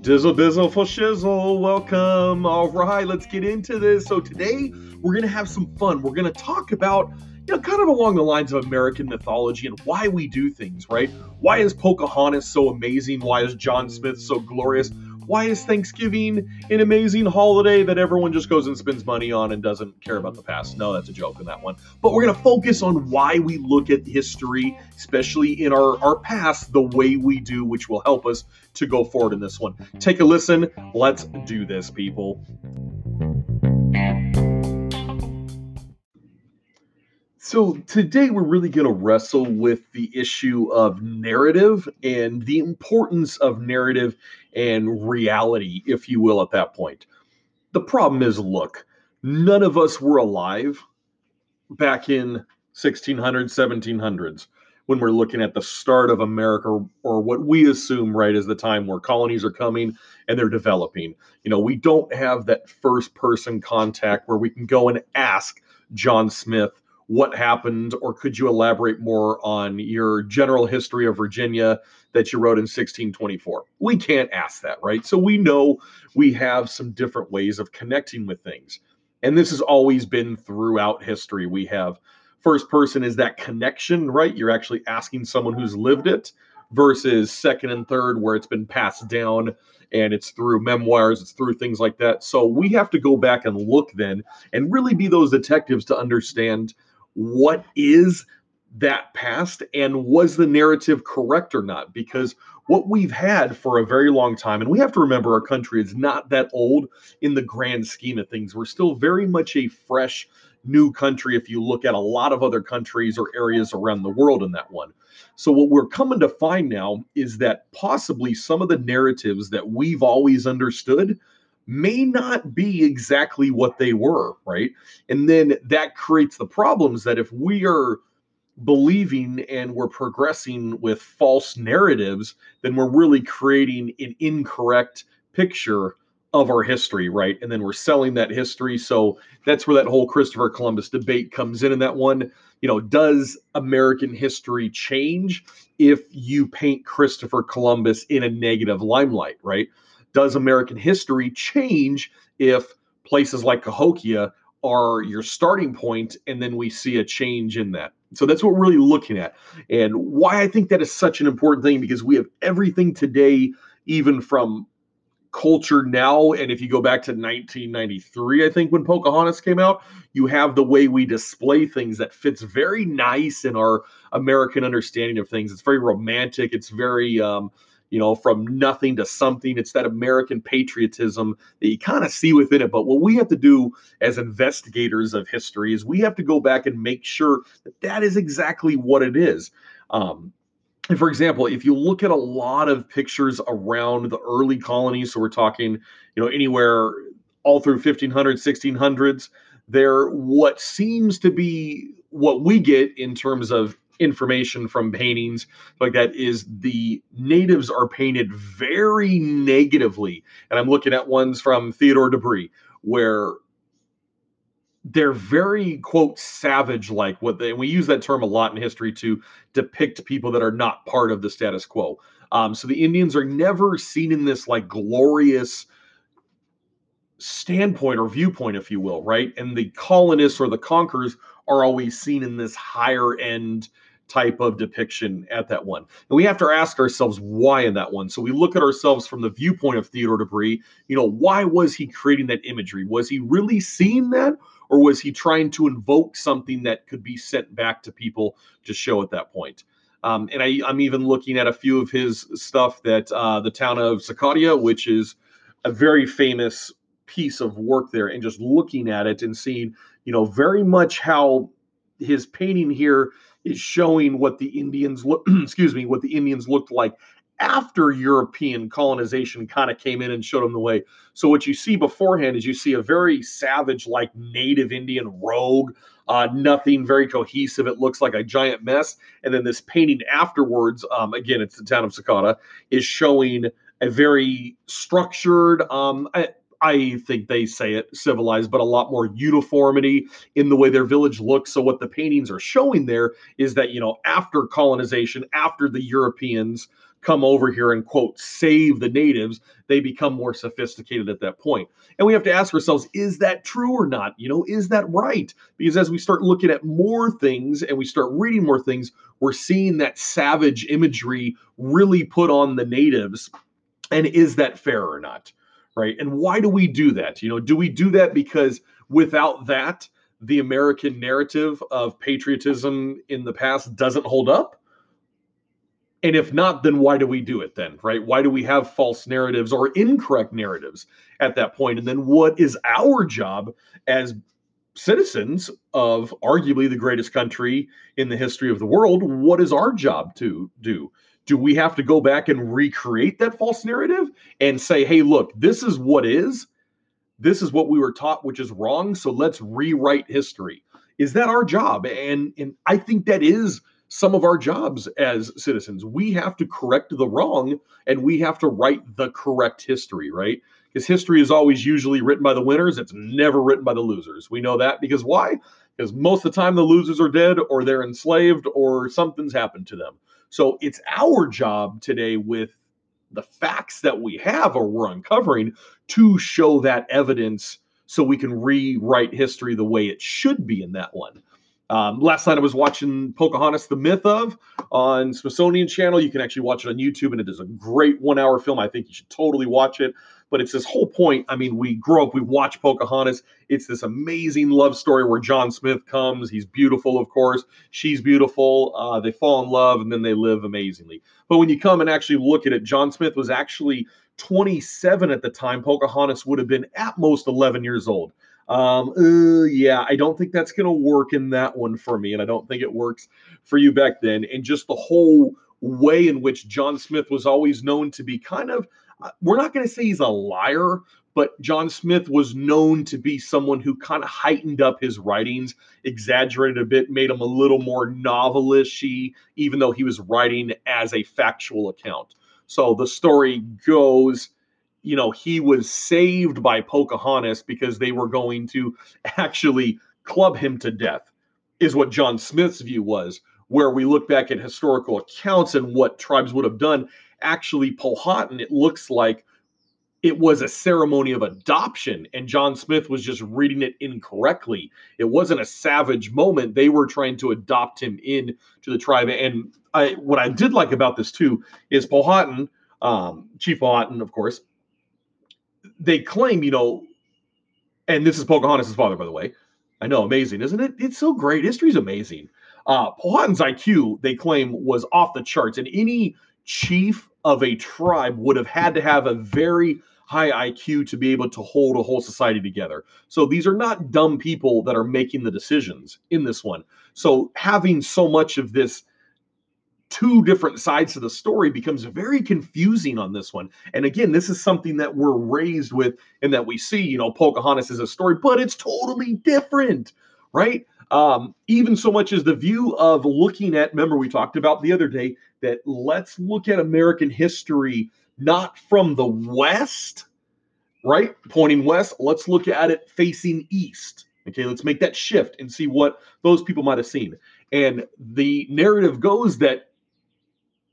Dizzle dizzle for shizzle, welcome. All right, let's get into this. So today we're gonna have some fun. We're gonna talk about, you know, kind of along the lines of American mythology and why we do things, right? Why is Pocahontas so amazing? Why is John Smith so glorious? Why is Thanksgiving an amazing holiday that everyone just goes and spends money on and doesn't care about the past? No, that's a joke in that one. But we're going to focus on why we look at history, especially in our, our past, the way we do, which will help us to go forward in this one. Take a listen. Let's do this, people. So, today we're really going to wrestle with the issue of narrative and the importance of narrative and reality, if you will, at that point. The problem is look, none of us were alive back in 1600s, 1700s when we're looking at the start of America or what we assume, right, is the time where colonies are coming and they're developing. You know, we don't have that first person contact where we can go and ask John Smith what happened, or could you elaborate more on your general history of Virginia that you wrote in 1624? We can't ask that, right? So we know we have some different ways of connecting with things. And this has always been throughout history. We have first person is that connection, right? You're actually asking someone who's lived it versus second and third where it's been passed down and it's through memoirs, it's through things like that. So we have to go back and look then and really be those detectives to understand what is that past and was the narrative correct or not? Because what we've had for a very long time and we have to remember our country is not that old in the grand scheme of things. We're still very much a fresh new country if you look at a lot of other countries or areas around the world in that one. So what we're coming to find now is that possibly some of the narratives that we've always understood may not be exactly what they were, right? And then that creates the problems that if we are believing and we're progressing with false narratives, then we're really creating an incorrect picture of our history, right? And then we're selling that history. So that's where that whole Christopher Columbus debate comes in. In that one, you know, does American history change if you paint Christopher Columbus in a negative limelight, right? Does American history change if places like Cahokia are your starting point and then we see a change in that? So that's what we're really looking at. And why I think that is such an important thing because we have everything today, even from culture now. And if you go back to 1993, I think when Pocahontas came out, you have the way we display things that fits very nice in our American understanding of things. It's very romantic. It's very um, you know, from nothing to something. It's that American patriotism that you kind of see within it. But what we have to do as investigators of history is we have to go back and make sure that that is exactly what it is. Um, and for example, if you look at a lot of pictures around the early colonies, so we're talking, you know, anywhere all through 1500s, 1600s, they're what seems to be what we get in terms of information from paintings like that is the natives are painted very negatively. And I'm looking at ones from Theodore de Bry where they're very quote savage like what they we use that term a lot in history to depict people that are not part of the status quo um, so the indians are never seen in this like glorious standpoint or viewpoint if you will right and the colonists or the conquerors are always seen in this higher end type of depiction at that one. And we have to ask ourselves why in that one. So we look at ourselves from the viewpoint of Theodore de Bry. You know, why was he creating that imagery? Was he really seeing that? Or was he trying to invoke something that could be sent back to people to show at that point? Um, and I, am even looking at a few of his stuff that uh, the town of Sacadia, which is a very famous piece of work there, and just looking at it and seeing, you know, very much how his painting here is showing what the Indians look excuse me, what the Indians looked like after European colonization kind of came in and showed them the way. So what you see beforehand is you see a very savage, like native Indian rogue, uh, nothing very cohesive. It looks like a giant mess. And then this painting afterwards, um, again, it's the town of Secota, is showing a very structured, um, I think they say it civilized, but a lot more uniformity in the way their village looks. So, what the paintings are showing there is that, you know, after colonization, after the Europeans come over here and, quote, save the natives, they become more sophisticated at that point. And we have to ask ourselves, is that true or not? You know, is that right? Because as we start looking at more things and we start reading more things, we're seeing that savage imagery really put on the natives. And is that fair or not? Right? And why do we do that? You know, do we do that because without that, the American narrative of patriotism in the past doesn't hold up? And if not, then why do we do it then, right? Why do we have false narratives or incorrect narratives at that point? And then what is our job as citizens of arguably the greatest country in the history of the world? What is our job to do? do we have to go back and recreate that false narrative and say, hey, look, this is what is, this is what we were taught, which is wrong. So let's rewrite history. Is that our job? And, and I think that is some of our jobs as citizens. We have to correct the wrong and we have to write the correct history, right? Because history is always usually written by the winners, it's never written by the losers. We know that because why? Because most of the time the losers are dead or they're enslaved or something's happened to them. So it's our job today with the facts that we have or we're uncovering to show that evidence so we can rewrite history the way it should be in that one. Um, last night I was watching Pocahontas, the Myth of, on Smithsonian Channel. You can actually watch it on YouTube, and it is a great one hour film. I think you should totally watch it. But it's this whole point. I mean, we grow up, we watch Pocahontas. It's this amazing love story where John Smith comes. He's beautiful, of course. She's beautiful. Uh, they fall in love, and then they live amazingly. But when you come and actually look at it, John Smith was actually 27 at the time. Pocahontas would have been at most 11 years old. Um, uh, yeah, I don't think that's going to work in that one for me, and I don't think it works for you back then. And just the whole way in which John Smith was always known to be kind of we're not going to say he's a liar, but John Smith was known to be someone who kind of heightened up his writings, exaggerated a bit, made him a little more novelishy, even though he was writing as a factual account. So the story goes, you know, he was saved by Pocahontas because they were going to actually club him to death, is what John Smith's view was. Where we look back at historical accounts and what tribes would have done, actually Powhatan, it looks like it was a ceremony of adoption and John Smith was just reading it incorrectly. It wasn't a savage moment. They were trying to adopt him in to the tribe. And I, what I did like about this too is Powhatan, um, Chief Powhatan, of course, they claim, you know, and this is Pocahontas' father, by the way. I know, amazing, isn't it? It's so great. History's amazing. Uh, Powhatan's IQ, they claim, was off the charts. And any chief of a tribe would have had to have a very high IQ to be able to hold a whole society together. So these are not dumb people that are making the decisions in this one. So having so much of this two different sides to the story becomes very confusing on this one. And again, this is something that we're raised with and that we see, you know, Pocahontas is a story, but it's totally different, right? Um, even so much as the view of looking at, remember, we talked about the other day that let's look at American history not from the West, right? Pointing west, let's look at it facing east. Okay, let's make that shift and see what those people might have seen. And the narrative goes that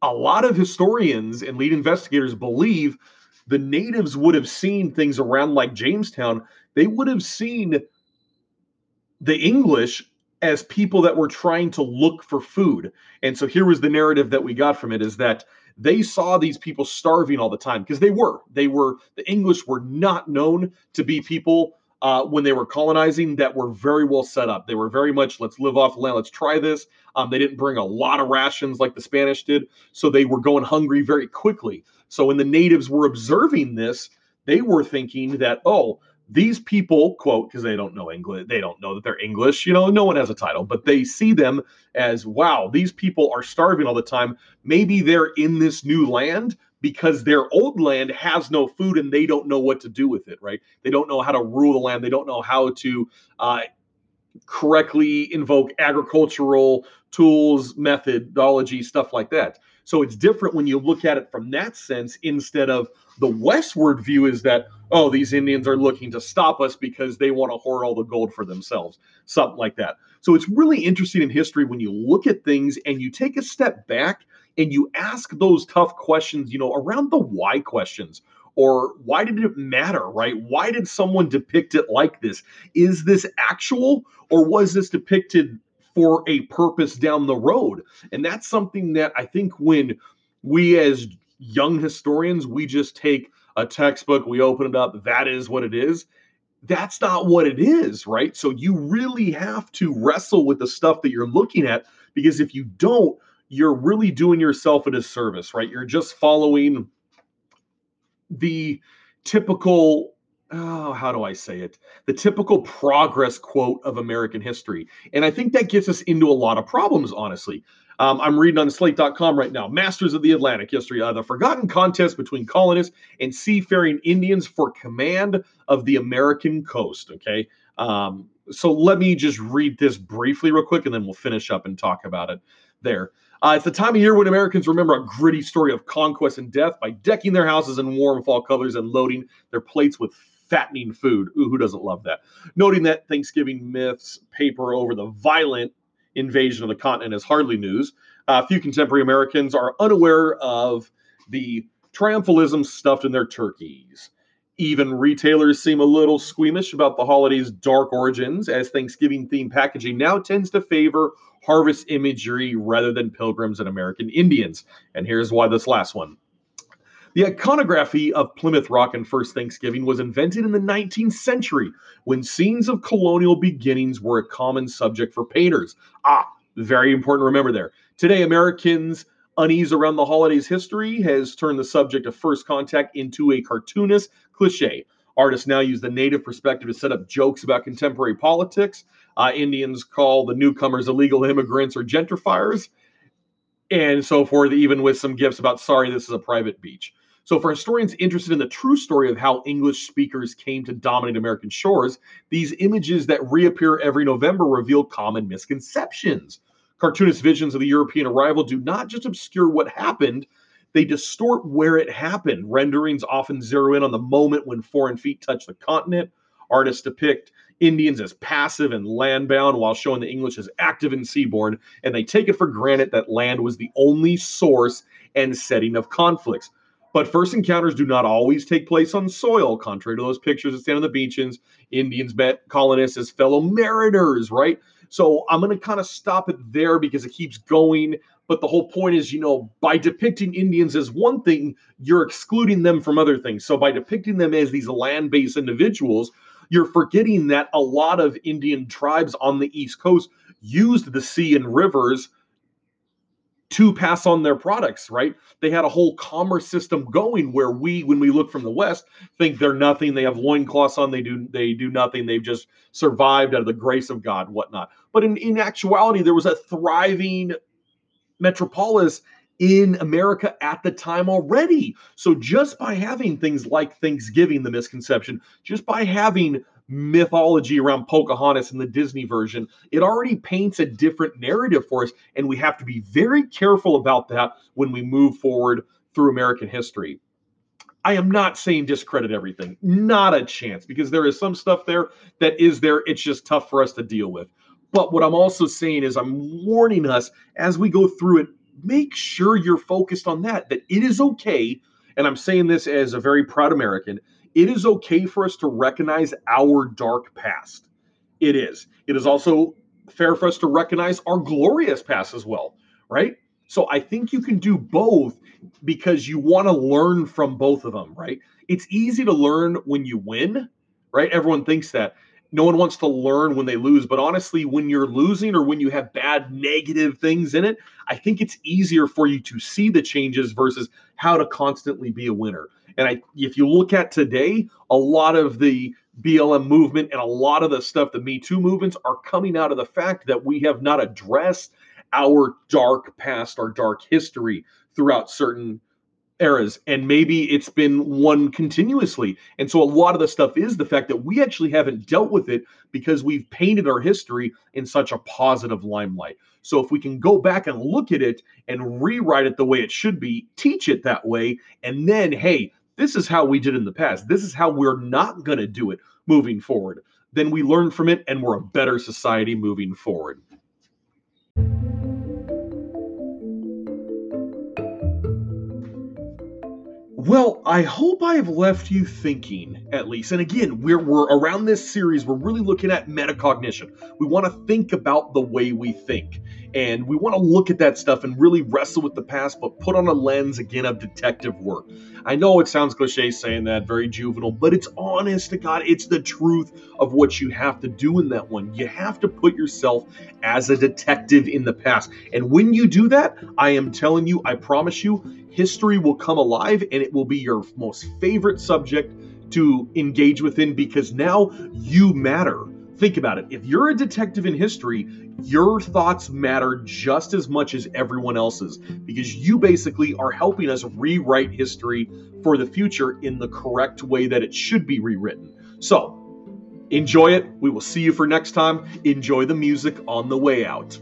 a lot of historians and lead investigators believe the natives would have seen things around like Jamestown. They would have seen the English as people that were trying to look for food. And so here was the narrative that we got from it is that they saw these people starving all the time because they were. They were, the English were not known to be people uh, when they were colonizing that were very well set up. They were very much, let's live off land, let's try this. Um, they didn't bring a lot of rations like the Spanish did. So they were going hungry very quickly. So when the natives were observing this, they were thinking that, oh, these people quote because they don't know english they don't know that they're english you know no one has a title but they see them as wow these people are starving all the time. Maybe they're in this new land because their old land has no food and they don't know what to do with it right? They don't know how to rule the land. They don't know how to uh, correctly invoke agricultural tools methodology stuff like that So it's different when you look at it from that sense instead of the westward view is that, oh, these Indians are looking to stop us because they want to hoard all the gold for themselves, something like that. So it's really interesting in history when you look at things and you take a step back and you ask those tough questions, you know, around the why questions or why did it matter, right? Why did someone depict it like this? Is this actual or was this depicted for a purpose down the road? And that's something that I think when we as young historians, we just take a textbook, we open it up, that is what it is. That's not what it is, right? So you really have to wrestle with the stuff that you're looking at because if you don't, you're really doing yourself a disservice, right? You're just following the typical oh, how do I say it? The typical progress quote of American history. And I think that gets us into a lot of problems, honestly. Um, I'm reading on slate.com right now Masters of the Atlantic History, uh, the forgotten contest between colonists and seafaring Indians for command of the American coast. Okay. Um, so let me just read this briefly, real quick, and then we'll finish up and talk about it there. Uh, it's the time of year when Americans remember a gritty story of conquest and death by decking their houses in warm fall colors and loading their plates with fattening food. Ooh, who doesn't love that? Noting that Thanksgiving myths paper over the violent invasion of the continent is hardly news. Uh, few contemporary Americans are unaware of the triumphalism stuffed in their turkeys. Even retailers seem a little squeamish about the holiday's dark origins, as Thanksgiving themed packaging now tends to favor harvest imagery rather than pilgrims and American Indians. And here's why this last one. The iconography of Plymouth Rock and First Thanksgiving was invented in the 19th century when scenes of colonial beginnings were a common subject for painters. Ah, very important to remember there. Today, Americans' unease around the holidays' history has turned the subject of first contact into a cartoonist cliche. Artists now use the native perspective to set up jokes about contemporary politics. Uh, Indians call the newcomers illegal immigrants or gentrifiers, and so forth, even with some gifts about, sorry, this is a private beach. So, for historians interested in the true story of how English speakers came to dominate American shores, these images that reappear every November reveal common misconceptions. Cartoonist visions of the European arrival do not just obscure what happened, they distort where it happened. Renderings often zero in on the moment when foreign feet touch the continent. Artists depict Indians as passive and landbound while showing the English as active and seaborne, and they take it for granted that land was the only source and setting of conflicts. But first encounters do not always take place on soil, contrary to those pictures that stand on the beaches. Indians met colonists as fellow mariners, right? So I'm going to kind of stop it there because it keeps going. But the whole point is, you know, by depicting Indians as one thing, you're excluding them from other things. So by depicting them as these land based individuals, you're forgetting that a lot of Indian tribes on the East Coast used the sea and rivers to pass on their products, right? They had a whole commerce system going where we, when we look from the West, think they're nothing. They have loincloths on, they do they do nothing. They've just survived out of the grace of God, whatnot. But in, in actuality, there was a thriving metropolis in America at the time already. So just by having things like Thanksgiving, the misconception, just by having mythology around Pocahontas in the Disney version, it already paints a different narrative for us. And we have to be very careful about that when we move forward through American history. I am not saying discredit everything, not a chance, because there is some stuff there that is there. It's just tough for us to deal with. But what I'm also saying is, I'm warning us as we go through it, make sure you're focused on that, that it is okay. And I'm saying this as a very proud American it is okay for us to recognize our dark past. It is. It is also fair for us to recognize our glorious past as well, right? So I think you can do both because you want to learn from both of them, right? It's easy to learn when you win, right? Everyone thinks that. No one wants to learn when they lose, but honestly, when you're losing or when you have bad negative things in it, I think it's easier for you to see the changes versus how to constantly be a winner. And I, if you look at today, a lot of the BLM movement and a lot of the stuff, the Me Too movements, are coming out of the fact that we have not addressed our dark past, our dark history throughout certain eras. And maybe it's been one continuously. And so a lot of the stuff is the fact that we actually haven't dealt with it because we've painted our history in such a positive limelight. So if we can go back and look at it and rewrite it the way it should be teach it that way and then hey this is how we did in the past. This is how we're not going to do it moving forward. Then we learn from it and we're a better society moving forward Well, I hope I've left you thinking, at least. And again, we're, we're around this series, we're really looking at metacognition. We want to think about the way we think. And we want to look at that stuff and really wrestle with the past, but put on a lens again of detective work. I know it sounds cliche saying that, very juvenile, but it's honest to God. It's the truth of what you have to do in that one. You have to put yourself as a detective in the past. And when you do that, I am telling you, I promise you, history will come alive and it will be your most favorite subject to engage within because now you matter. Think about it. If you're a detective in history, your thoughts matter just as much as everyone else's because you basically are helping us rewrite history for the future in the correct way that it should be rewritten. So, enjoy it. We will see you for next time. Enjoy the music on the way out.